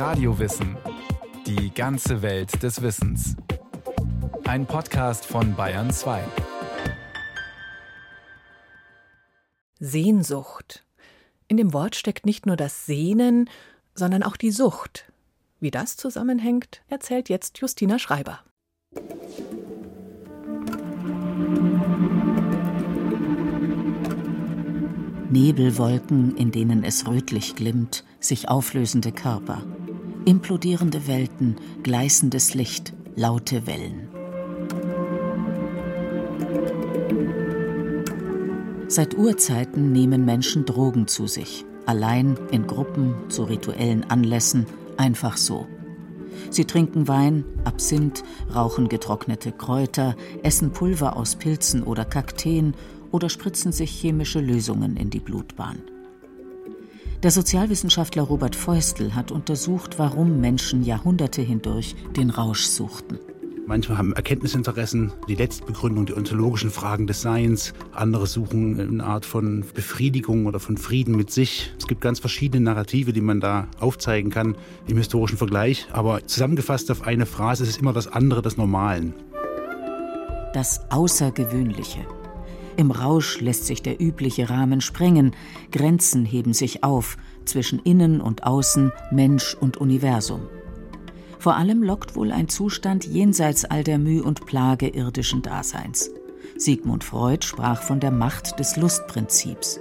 Radiowissen. Die ganze Welt des Wissens. Ein Podcast von Bayern 2. Sehnsucht. In dem Wort steckt nicht nur das Sehnen, sondern auch die Sucht. Wie das zusammenhängt, erzählt jetzt Justina Schreiber. Nebelwolken, in denen es rötlich glimmt, sich auflösende Körper, implodierende Welten, gleißendes Licht, laute Wellen. Seit Urzeiten nehmen Menschen Drogen zu sich, allein, in Gruppen, zu rituellen Anlässen, einfach so. Sie trinken Wein, Absinth, rauchen getrocknete Kräuter, essen Pulver aus Pilzen oder Kakteen oder spritzen sich chemische Lösungen in die Blutbahn. Der Sozialwissenschaftler Robert Feustel hat untersucht, warum Menschen Jahrhunderte hindurch den Rausch suchten. Manchmal haben Erkenntnisinteressen die Letztbegründung, die ontologischen Fragen des Seins. Andere suchen eine Art von Befriedigung oder von Frieden mit sich. Es gibt ganz verschiedene Narrative, die man da aufzeigen kann im historischen Vergleich. Aber zusammengefasst auf eine Phrase, es ist immer das andere des Normalen. Das Außergewöhnliche. Im Rausch lässt sich der übliche Rahmen sprengen, Grenzen heben sich auf zwischen Innen und Außen, Mensch und Universum. Vor allem lockt wohl ein Zustand jenseits all der Mühe und Plage irdischen Daseins. Sigmund Freud sprach von der Macht des Lustprinzips.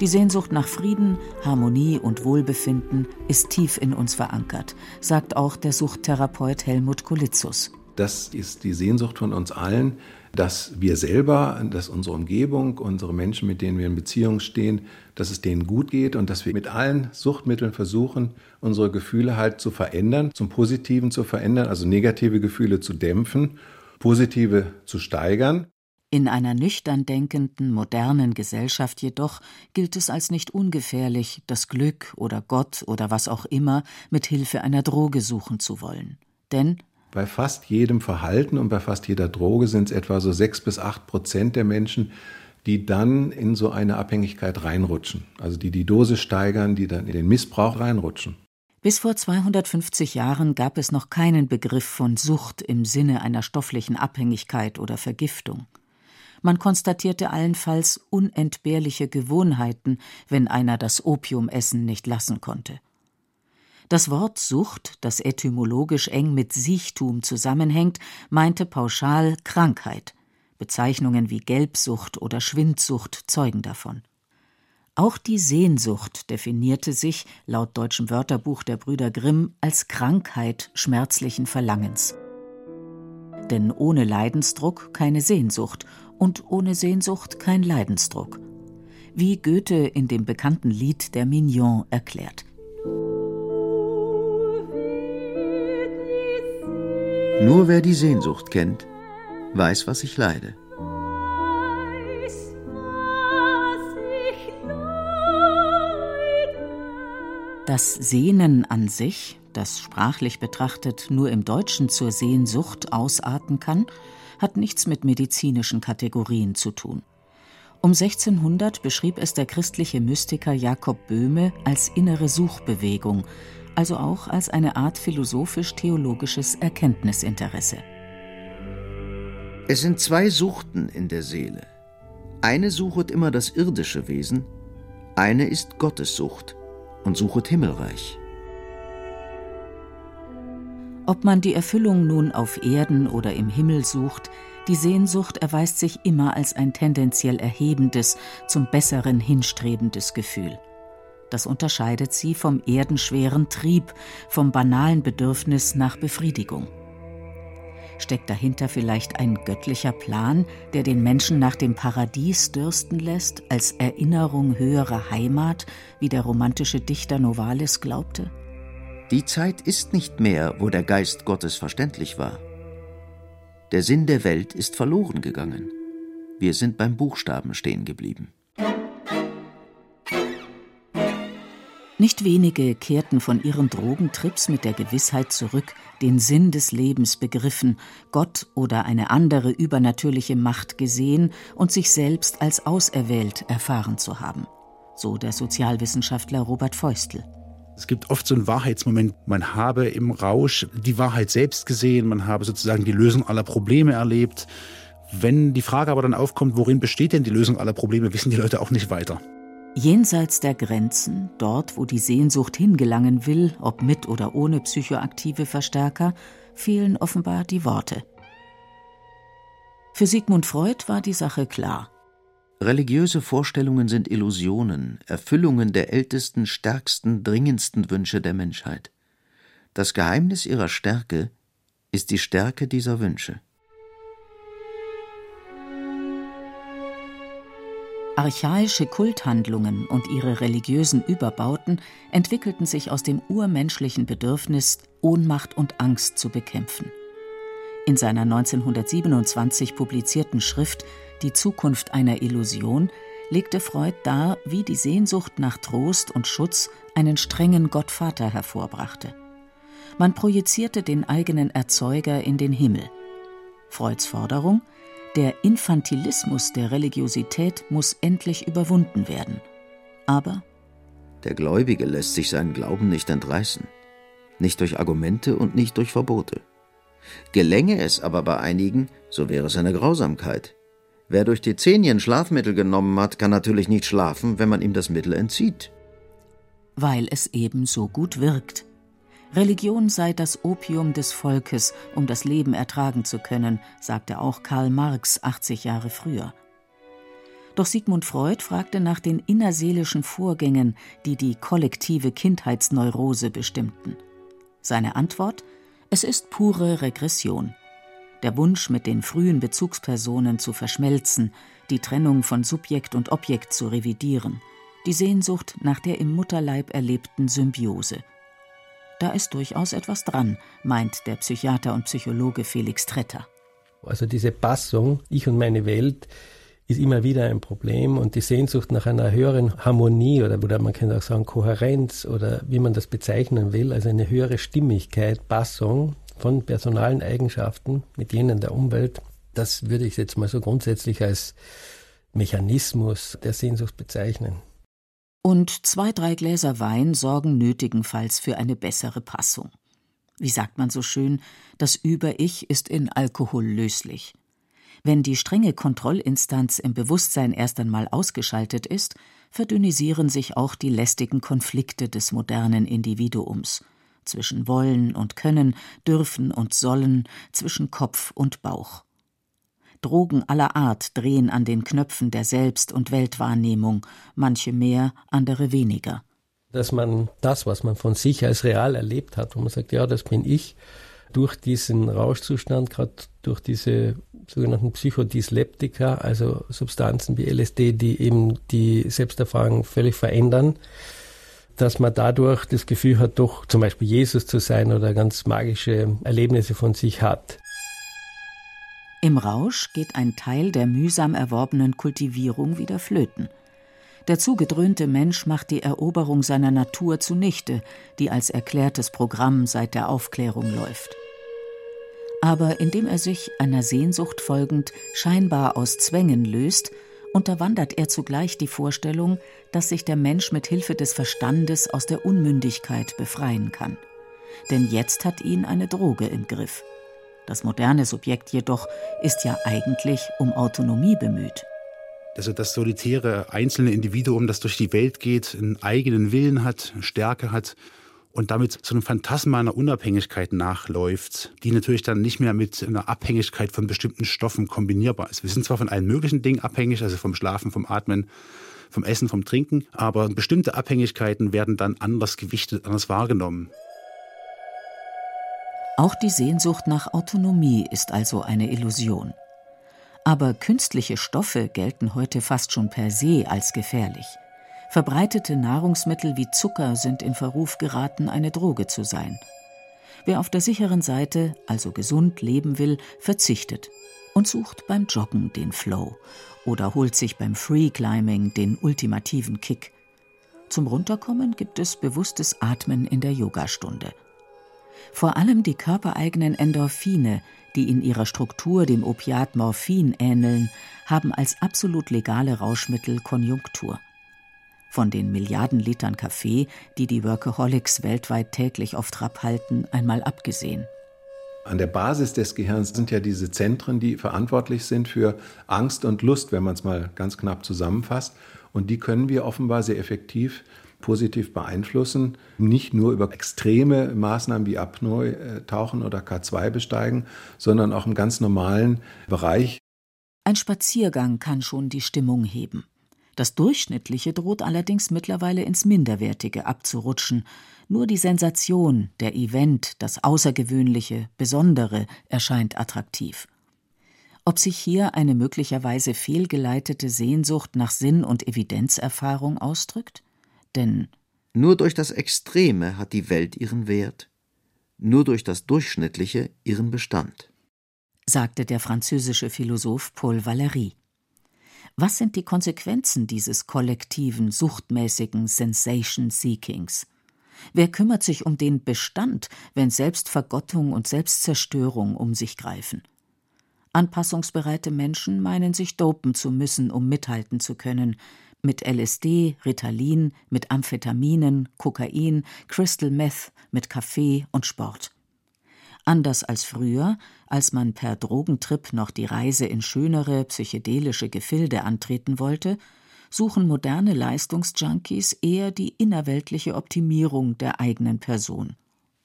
Die Sehnsucht nach Frieden, Harmonie und Wohlbefinden ist tief in uns verankert, sagt auch der Suchttherapeut Helmut Kulitzus. Das ist die Sehnsucht von uns allen, dass wir selber, dass unsere Umgebung, unsere Menschen, mit denen wir in Beziehung stehen, dass es denen gut geht und dass wir mit allen Suchtmitteln versuchen, unsere Gefühle halt zu verändern, zum Positiven zu verändern, also negative Gefühle zu dämpfen, positive zu steigern. In einer nüchtern denkenden, modernen Gesellschaft jedoch gilt es als nicht ungefährlich, das Glück oder Gott oder was auch immer mit Hilfe einer Droge suchen zu wollen. Denn bei fast jedem Verhalten und bei fast jeder Droge sind es etwa so sechs bis acht Prozent der Menschen, die dann in so eine Abhängigkeit reinrutschen. Also die die Dosis steigern, die dann in den Missbrauch reinrutschen. Bis vor 250 Jahren gab es noch keinen Begriff von Sucht im Sinne einer stofflichen Abhängigkeit oder Vergiftung. Man konstatierte allenfalls unentbehrliche Gewohnheiten, wenn einer das Opiumessen nicht lassen konnte. Das Wort Sucht, das etymologisch eng mit Siechtum zusammenhängt, meinte pauschal Krankheit. Bezeichnungen wie Gelbsucht oder Schwindsucht zeugen davon. Auch die Sehnsucht definierte sich, laut deutschem Wörterbuch der Brüder Grimm, als Krankheit schmerzlichen Verlangens. Denn ohne Leidensdruck keine Sehnsucht und ohne Sehnsucht kein Leidensdruck. Wie Goethe in dem bekannten Lied der Mignon erklärt. Nur wer die Sehnsucht kennt, weiß, was ich leide. Das Sehnen an sich, das sprachlich betrachtet nur im Deutschen zur Sehnsucht ausarten kann, hat nichts mit medizinischen Kategorien zu tun. Um 1600 beschrieb es der christliche Mystiker Jakob Böhme als innere Suchbewegung, also auch als eine Art philosophisch-theologisches Erkenntnisinteresse. Es sind zwei Suchten in der Seele. Eine suchet immer das irdische Wesen, eine ist Gottessucht und suchet Himmelreich. Ob man die Erfüllung nun auf Erden oder im Himmel sucht, die Sehnsucht erweist sich immer als ein tendenziell erhebendes, zum Besseren hinstrebendes Gefühl. Das unterscheidet sie vom erdenschweren Trieb, vom banalen Bedürfnis nach Befriedigung. Steckt dahinter vielleicht ein göttlicher Plan, der den Menschen nach dem Paradies dürsten lässt, als Erinnerung höherer Heimat, wie der romantische Dichter Novalis glaubte? Die Zeit ist nicht mehr, wo der Geist Gottes verständlich war. Der Sinn der Welt ist verloren gegangen. Wir sind beim Buchstaben stehen geblieben. Nicht wenige kehrten von ihren Drogentrips mit der Gewissheit zurück, den Sinn des Lebens begriffen, Gott oder eine andere übernatürliche Macht gesehen und sich selbst als auserwählt erfahren zu haben. So der Sozialwissenschaftler Robert Feustel. Es gibt oft so einen Wahrheitsmoment. Man habe im Rausch die Wahrheit selbst gesehen, man habe sozusagen die Lösung aller Probleme erlebt. Wenn die Frage aber dann aufkommt, worin besteht denn die Lösung aller Probleme, wissen die Leute auch nicht weiter. Jenseits der Grenzen, dort wo die Sehnsucht hingelangen will, ob mit oder ohne psychoaktive Verstärker, fehlen offenbar die Worte. Für Sigmund Freud war die Sache klar. Religiöse Vorstellungen sind Illusionen, Erfüllungen der ältesten, stärksten, dringendsten Wünsche der Menschheit. Das Geheimnis ihrer Stärke ist die Stärke dieser Wünsche. Archaische Kulthandlungen und ihre religiösen Überbauten entwickelten sich aus dem urmenschlichen Bedürfnis, Ohnmacht und Angst zu bekämpfen. In seiner 1927 publizierten Schrift Die Zukunft einer Illusion legte Freud dar, wie die Sehnsucht nach Trost und Schutz einen strengen Gottvater hervorbrachte. Man projizierte den eigenen Erzeuger in den Himmel. Freuds Forderung – der Infantilismus der Religiosität muss endlich überwunden werden. Aber der Gläubige lässt sich seinen Glauben nicht entreißen, nicht durch Argumente und nicht durch Verbote. Gelänge es aber bei einigen, so wäre es eine Grausamkeit. Wer durch die Zenien Schlafmittel genommen hat, kann natürlich nicht schlafen, wenn man ihm das Mittel entzieht. Weil es eben so gut wirkt. Religion sei das Opium des Volkes, um das Leben ertragen zu können, sagte auch Karl Marx 80 Jahre früher. Doch Sigmund Freud fragte nach den innerseelischen Vorgängen, die die kollektive Kindheitsneurose bestimmten. Seine Antwort: Es ist pure Regression. Der Wunsch, mit den frühen Bezugspersonen zu verschmelzen, die Trennung von Subjekt und Objekt zu revidieren, die Sehnsucht nach der im Mutterleib erlebten Symbiose. Da ist durchaus etwas dran, meint der Psychiater und Psychologe Felix Tretter. Also diese Passung, ich und meine Welt, ist immer wieder ein Problem und die Sehnsucht nach einer höheren Harmonie oder, oder man kann auch sagen Kohärenz oder wie man das bezeichnen will, also eine höhere Stimmigkeit, Passung von personalen Eigenschaften mit jenen der Umwelt, das würde ich jetzt mal so grundsätzlich als Mechanismus der Sehnsucht bezeichnen. Und zwei, drei Gläser Wein sorgen nötigenfalls für eine bessere Passung. Wie sagt man so schön, das Über-Ich ist in Alkohol löslich. Wenn die strenge Kontrollinstanz im Bewusstsein erst einmal ausgeschaltet ist, verdünnisieren sich auch die lästigen Konflikte des modernen Individuums zwischen Wollen und Können, Dürfen und Sollen, zwischen Kopf und Bauch. Drogen aller Art drehen an den Knöpfen der Selbst- und Weltwahrnehmung, manche mehr, andere weniger. Dass man das, was man von sich als real erlebt hat, wo man sagt, ja, das bin ich, durch diesen Rauschzustand, gerade durch diese sogenannten Psychodysleptika, also Substanzen wie LSD, die eben die Selbsterfahrung völlig verändern, dass man dadurch das Gefühl hat, doch zum Beispiel Jesus zu sein oder ganz magische Erlebnisse von sich hat. Im Rausch geht ein Teil der mühsam erworbenen Kultivierung wieder flöten. Der zugedröhnte Mensch macht die Eroberung seiner Natur zunichte, die als erklärtes Programm seit der Aufklärung läuft. Aber indem er sich einer Sehnsucht folgend scheinbar aus Zwängen löst, unterwandert er zugleich die Vorstellung, dass sich der Mensch mit Hilfe des Verstandes aus der Unmündigkeit befreien kann. Denn jetzt hat ihn eine Droge im Griff. Das moderne Subjekt jedoch ist ja eigentlich um Autonomie bemüht. Also das solitäre einzelne Individuum, das durch die Welt geht, einen eigenen Willen hat, Stärke hat und damit zu einem Phantasma einer Unabhängigkeit nachläuft, die natürlich dann nicht mehr mit einer Abhängigkeit von bestimmten Stoffen kombinierbar ist. Wir sind zwar von allen möglichen Dingen abhängig, also vom Schlafen, vom Atmen, vom Essen, vom Trinken, aber bestimmte Abhängigkeiten werden dann anders gewichtet, anders wahrgenommen. Auch die Sehnsucht nach Autonomie ist also eine Illusion. Aber künstliche Stoffe gelten heute fast schon per se als gefährlich. Verbreitete Nahrungsmittel wie Zucker sind in Verruf geraten, eine Droge zu sein. Wer auf der sicheren Seite, also gesund leben will, verzichtet und sucht beim Joggen den Flow oder holt sich beim Free Climbing den ultimativen Kick. Zum Runterkommen gibt es bewusstes Atmen in der Yogastunde. Vor allem die körpereigenen Endorphine, die in ihrer Struktur dem Opiat Morphin ähneln, haben als absolut legale Rauschmittel Konjunktur. von den Milliarden Litern Kaffee, die die Workaholics weltweit täglich auf Trab halten, einmal abgesehen. An der Basis des Gehirns sind ja diese Zentren, die verantwortlich sind für Angst und Lust, wenn man es mal ganz knapp zusammenfasst. Und die können wir offenbar sehr effektiv positiv beeinflussen. Nicht nur über extreme Maßnahmen wie Apnoe, Tauchen oder K2 besteigen, sondern auch im ganz normalen Bereich. Ein Spaziergang kann schon die Stimmung heben. Das Durchschnittliche droht allerdings mittlerweile ins Minderwertige abzurutschen. Nur die Sensation, der Event, das Außergewöhnliche, Besondere erscheint attraktiv. Ob sich hier eine möglicherweise fehlgeleitete Sehnsucht nach Sinn und Evidenzerfahrung ausdrückt? Denn nur durch das Extreme hat die Welt ihren Wert, nur durch das Durchschnittliche ihren Bestand, sagte der französische Philosoph Paul Valéry. Was sind die Konsequenzen dieses kollektiven, suchtmäßigen Sensation Seekings? Wer kümmert sich um den Bestand, wenn Selbstvergottung und Selbstzerstörung um sich greifen? Anpassungsbereite Menschen meinen sich dopen zu müssen, um mithalten zu können. Mit LSD, Ritalin, mit Amphetaminen, Kokain, Crystal Meth, mit Kaffee und Sport. Anders als früher, als man per Drogentrip noch die Reise in schönere psychedelische Gefilde antreten wollte, suchen moderne Leistungsjunkies eher die innerweltliche Optimierung der eigenen Person.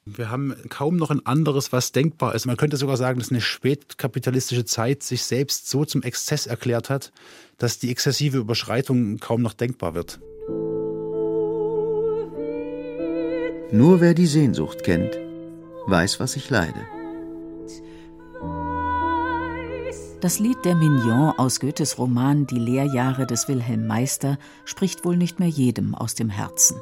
Wir haben kaum noch ein anderes, was denkbar ist. Man könnte sogar sagen, dass eine spätkapitalistische Zeit sich selbst so zum Exzess erklärt hat, dass die exzessive Überschreitung kaum noch denkbar wird. Nur wer die Sehnsucht kennt, weiß, was ich leide. Das Lied der Mignon aus Goethes Roman Die Lehrjahre des Wilhelm Meister spricht wohl nicht mehr jedem aus dem Herzen.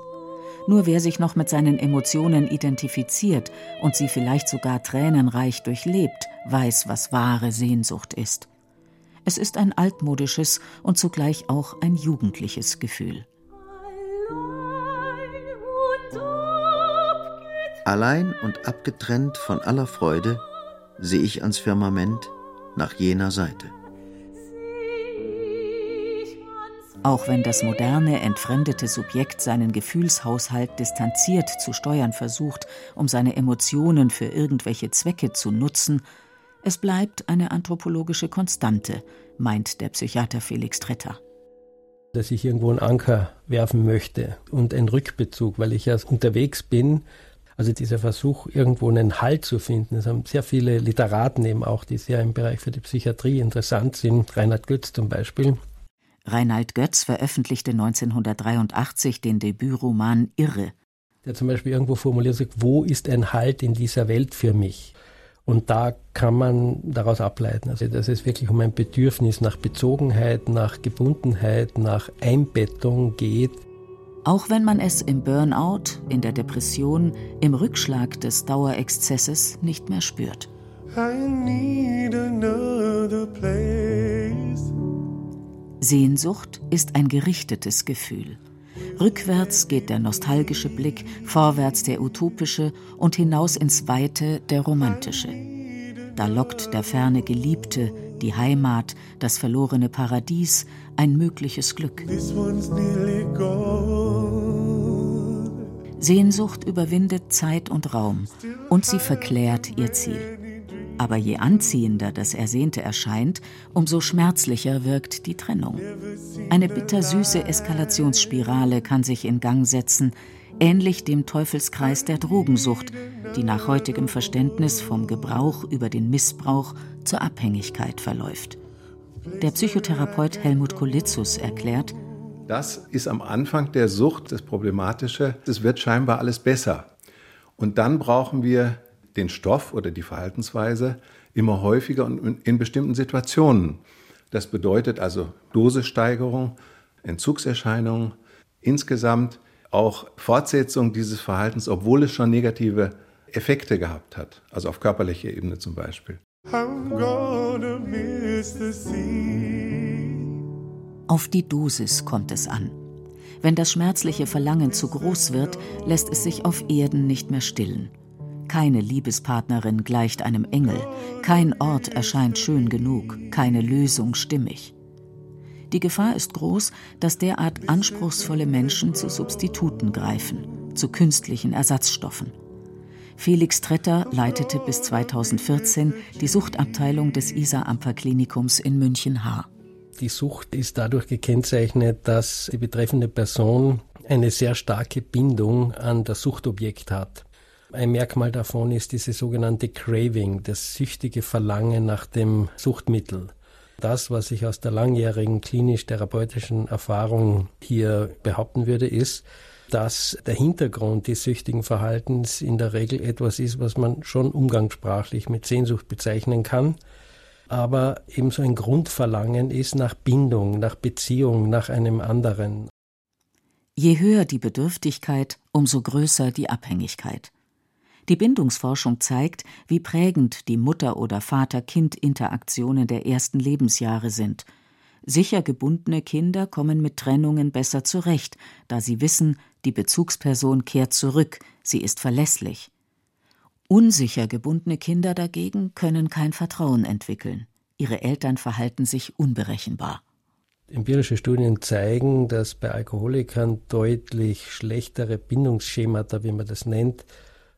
Nur wer sich noch mit seinen Emotionen identifiziert und sie vielleicht sogar tränenreich durchlebt, weiß, was wahre Sehnsucht ist. Es ist ein altmodisches und zugleich auch ein jugendliches Gefühl. Allein und abgetrennt von aller Freude sehe ich ans Firmament nach jener Seite. Auch wenn das moderne, entfremdete Subjekt seinen Gefühlshaushalt distanziert zu steuern versucht, um seine Emotionen für irgendwelche Zwecke zu nutzen, es bleibt eine anthropologische Konstante, meint der Psychiater Felix Tretter. Dass ich irgendwo einen Anker werfen möchte und einen Rückbezug, weil ich ja unterwegs bin also dieser Versuch, irgendwo einen Halt zu finden. Es haben sehr viele Literaten eben auch, die sehr im Bereich für die Psychiatrie interessant sind. Reinhard Götz zum Beispiel. Reinhard Götz veröffentlichte 1983 den Debütroman Irre. Der zum Beispiel irgendwo formuliert sagt, wo ist ein Halt in dieser Welt für mich? Und da kann man daraus ableiten, also dass es wirklich um ein Bedürfnis nach Bezogenheit, nach Gebundenheit, nach Einbettung geht. Auch wenn man es im Burnout, in der Depression, im Rückschlag des Dauerexzesses nicht mehr spürt. Sehnsucht ist ein gerichtetes Gefühl. Rückwärts geht der nostalgische Blick, vorwärts der utopische und hinaus ins Weite der romantische. Da lockt der ferne Geliebte, die Heimat, das verlorene Paradies, ein mögliches Glück. Sehnsucht überwindet Zeit und Raum und sie verklärt ihr Ziel. Aber je anziehender das Ersehnte erscheint, umso schmerzlicher wirkt die Trennung. Eine bittersüße Eskalationsspirale kann sich in Gang setzen, ähnlich dem Teufelskreis der Drogensucht, die nach heutigem Verständnis vom Gebrauch über den Missbrauch zur Abhängigkeit verläuft. Der Psychotherapeut Helmut Kolitzus erklärt, das ist am Anfang der Sucht das Problematische. Es wird scheinbar alles besser. Und dann brauchen wir den Stoff oder die Verhaltensweise immer häufiger und in bestimmten Situationen. Das bedeutet also Dosissteigerung, Entzugserscheinungen, insgesamt auch Fortsetzung dieses Verhaltens, obwohl es schon negative Effekte gehabt hat, also auf körperlicher Ebene zum Beispiel. Auf die Dosis kommt es an. Wenn das schmerzliche Verlangen zu groß wird, lässt es sich auf Erden nicht mehr stillen. Keine Liebespartnerin gleicht einem Engel, kein Ort erscheint schön genug, keine Lösung stimmig. Die Gefahr ist groß, dass derart anspruchsvolle Menschen zu Substituten greifen, zu künstlichen Ersatzstoffen. Felix Tretter leitete bis 2014 die Suchtabteilung des Isar-Ampfer-Klinikums in München-Haar. Die Sucht ist dadurch gekennzeichnet, dass die betreffende Person eine sehr starke Bindung an das Suchtobjekt hat. Ein Merkmal davon ist diese sogenannte Craving, das süchtige Verlangen nach dem Suchtmittel. Das, was ich aus der langjährigen klinisch-therapeutischen Erfahrung hier behaupten würde, ist, dass der Hintergrund des süchtigen Verhaltens in der Regel etwas ist, was man schon umgangssprachlich mit Sehnsucht bezeichnen kann, aber ebenso ein Grundverlangen ist nach Bindung, nach Beziehung, nach einem anderen. Je höher die Bedürftigkeit, umso größer die Abhängigkeit. Die Bindungsforschung zeigt, wie prägend die Mutter- oder Vater-Kind-Interaktionen der ersten Lebensjahre sind. Sicher gebundene Kinder kommen mit Trennungen besser zurecht, da sie wissen, die Bezugsperson kehrt zurück, sie ist verlässlich. Unsicher gebundene Kinder dagegen können kein Vertrauen entwickeln. Ihre Eltern verhalten sich unberechenbar. Empirische Studien zeigen, dass bei Alkoholikern deutlich schlechtere Bindungsschemata, wie man das nennt,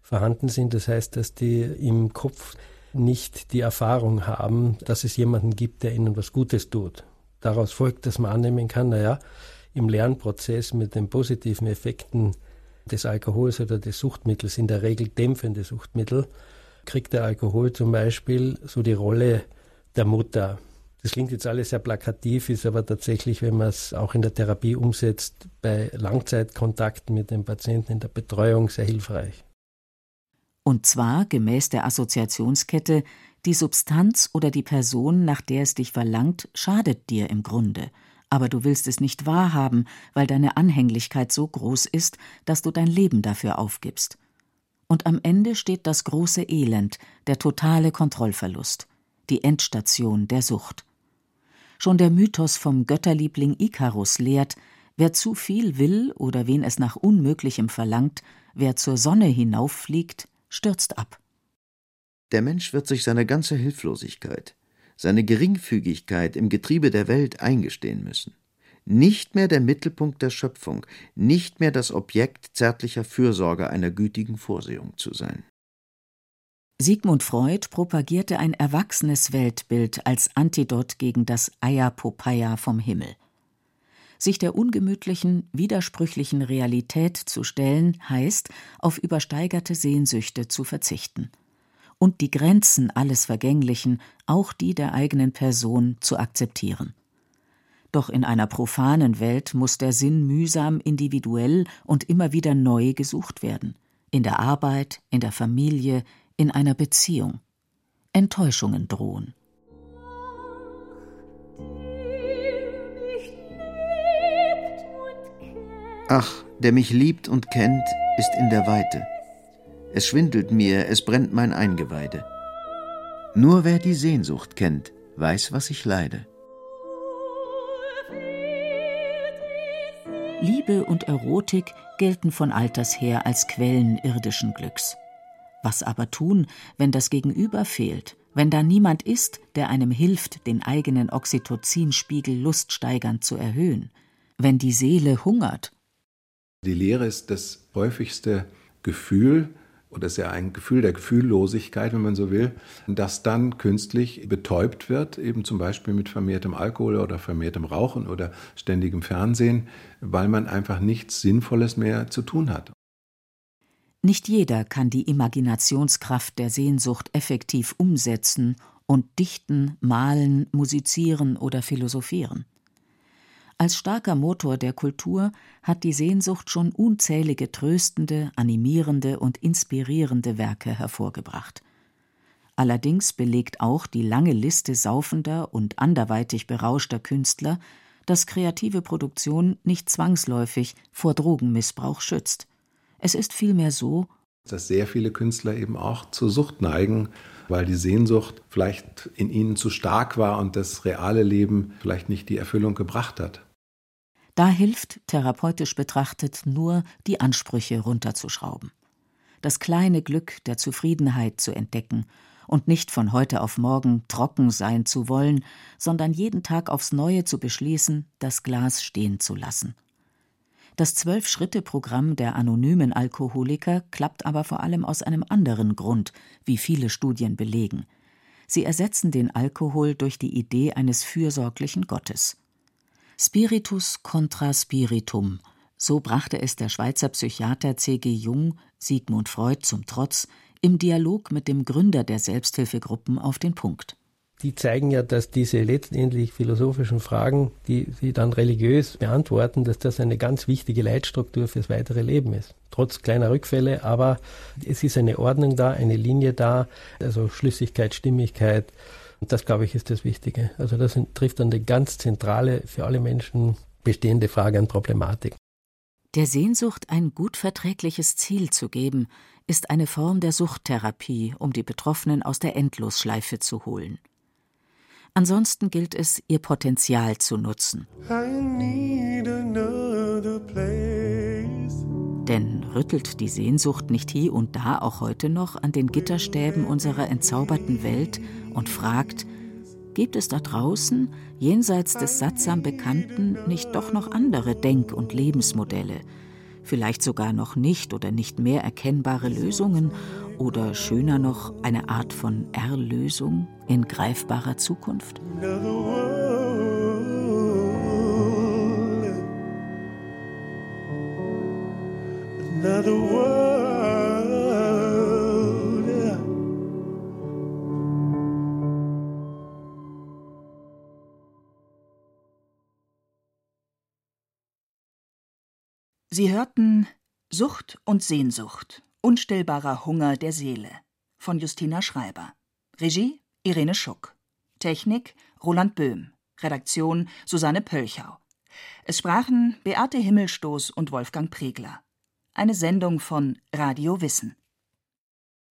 vorhanden sind. Das heißt, dass die im Kopf nicht die Erfahrung haben, dass es jemanden gibt, der ihnen was Gutes tut. Daraus folgt, dass man annehmen kann, naja, im Lernprozess mit den positiven Effekten des Alkohols oder des Suchtmittels, in der Regel dämpfende Suchtmittel, kriegt der Alkohol zum Beispiel so die Rolle der Mutter. Das klingt jetzt alles sehr plakativ, ist aber tatsächlich, wenn man es auch in der Therapie umsetzt, bei Langzeitkontakten mit dem Patienten in der Betreuung sehr hilfreich. Und zwar gemäß der Assoziationskette, die Substanz oder die Person, nach der es dich verlangt, schadet dir im Grunde, aber du willst es nicht wahrhaben, weil deine Anhänglichkeit so groß ist, dass du dein Leben dafür aufgibst. Und am Ende steht das große Elend, der totale Kontrollverlust, die Endstation der Sucht. Schon der Mythos vom Götterliebling Ikarus lehrt, wer zu viel will oder wen es nach Unmöglichem verlangt, wer zur Sonne hinauffliegt, stürzt ab. Der Mensch wird sich seine ganze Hilflosigkeit, seine Geringfügigkeit im Getriebe der Welt eingestehen müssen. Nicht mehr der Mittelpunkt der Schöpfung, nicht mehr das Objekt zärtlicher Fürsorge einer gütigen Vorsehung zu sein. Sigmund Freud propagierte ein erwachsenes Weltbild als Antidot gegen das Eierpopeia vom Himmel. Sich der ungemütlichen, widersprüchlichen Realität zu stellen, heißt, auf übersteigerte Sehnsüchte zu verzichten und die Grenzen alles Vergänglichen, auch die der eigenen Person, zu akzeptieren. Doch in einer profanen Welt muss der Sinn mühsam individuell und immer wieder neu gesucht werden. In der Arbeit, in der Familie, in einer Beziehung. Enttäuschungen drohen. Ach, der mich liebt und kennt, ist in der Weite. Es schwindelt mir, es brennt mein Eingeweide. Nur wer die Sehnsucht kennt, weiß, was ich leide. Liebe und Erotik gelten von alters her als Quellen irdischen Glücks. Was aber tun, wenn das Gegenüber fehlt, wenn da niemand ist, der einem hilft, den eigenen Oxytocinspiegel luststeigernd zu erhöhen, wenn die Seele hungert die Lehre ist das häufigste Gefühl, oder ist ja ein Gefühl der Gefühllosigkeit, wenn man so will, das dann künstlich betäubt wird, eben zum Beispiel mit vermehrtem Alkohol oder vermehrtem Rauchen oder ständigem Fernsehen, weil man einfach nichts Sinnvolles mehr zu tun hat. Nicht jeder kann die Imaginationskraft der Sehnsucht effektiv umsetzen und dichten, malen, musizieren oder philosophieren. Als starker Motor der Kultur hat die Sehnsucht schon unzählige tröstende, animierende und inspirierende Werke hervorgebracht. Allerdings belegt auch die lange Liste saufender und anderweitig berauschter Künstler, dass kreative Produktion nicht zwangsläufig vor Drogenmissbrauch schützt. Es ist vielmehr so, dass sehr viele Künstler eben auch zur Sucht neigen, weil die Sehnsucht vielleicht in ihnen zu stark war und das reale Leben vielleicht nicht die Erfüllung gebracht hat. Da hilft, therapeutisch betrachtet, nur die Ansprüche runterzuschrauben. Das kleine Glück der Zufriedenheit zu entdecken und nicht von heute auf morgen trocken sein zu wollen, sondern jeden Tag aufs Neue zu beschließen, das Glas stehen zu lassen. Das Zwölf-Schritte-Programm der anonymen Alkoholiker klappt aber vor allem aus einem anderen Grund, wie viele Studien belegen. Sie ersetzen den Alkohol durch die Idee eines fürsorglichen Gottes. Spiritus contra spiritum, so brachte es der Schweizer Psychiater C.G. Jung, Sigmund Freud zum Trotz, im Dialog mit dem Gründer der Selbsthilfegruppen auf den Punkt die zeigen ja, dass diese letztendlich philosophischen Fragen, die sie dann religiös beantworten, dass das eine ganz wichtige Leitstruktur fürs weitere Leben ist. Trotz kleiner Rückfälle, aber es ist eine Ordnung da, eine Linie da, also Schlüssigkeit, Stimmigkeit. Und das, glaube ich, ist das Wichtige. Also das trifft dann die ganz zentrale, für alle Menschen bestehende Frage an Problematik. Der Sehnsucht ein gut verträgliches Ziel zu geben, ist eine Form der Suchttherapie, um die Betroffenen aus der Endlosschleife zu holen. Ansonsten gilt es, ihr Potenzial zu nutzen. Denn rüttelt die Sehnsucht nicht hier und da auch heute noch an den Gitterstäben unserer entzauberten Welt und fragt, gibt es da draußen, jenseits des sattsam Bekannten, nicht doch noch andere Denk- und Lebensmodelle, vielleicht sogar noch nicht oder nicht mehr erkennbare Lösungen oder schöner noch eine Art von Erlösung in greifbarer Zukunft? Sie hörten Sucht und Sehnsucht Unstillbarer Hunger der Seele von Justina Schreiber. Regie Irene Schuck. Technik Roland Böhm. Redaktion Susanne Pölchau. Es sprachen Beate Himmelstoß und Wolfgang Pregler. Eine Sendung von Radio Wissen.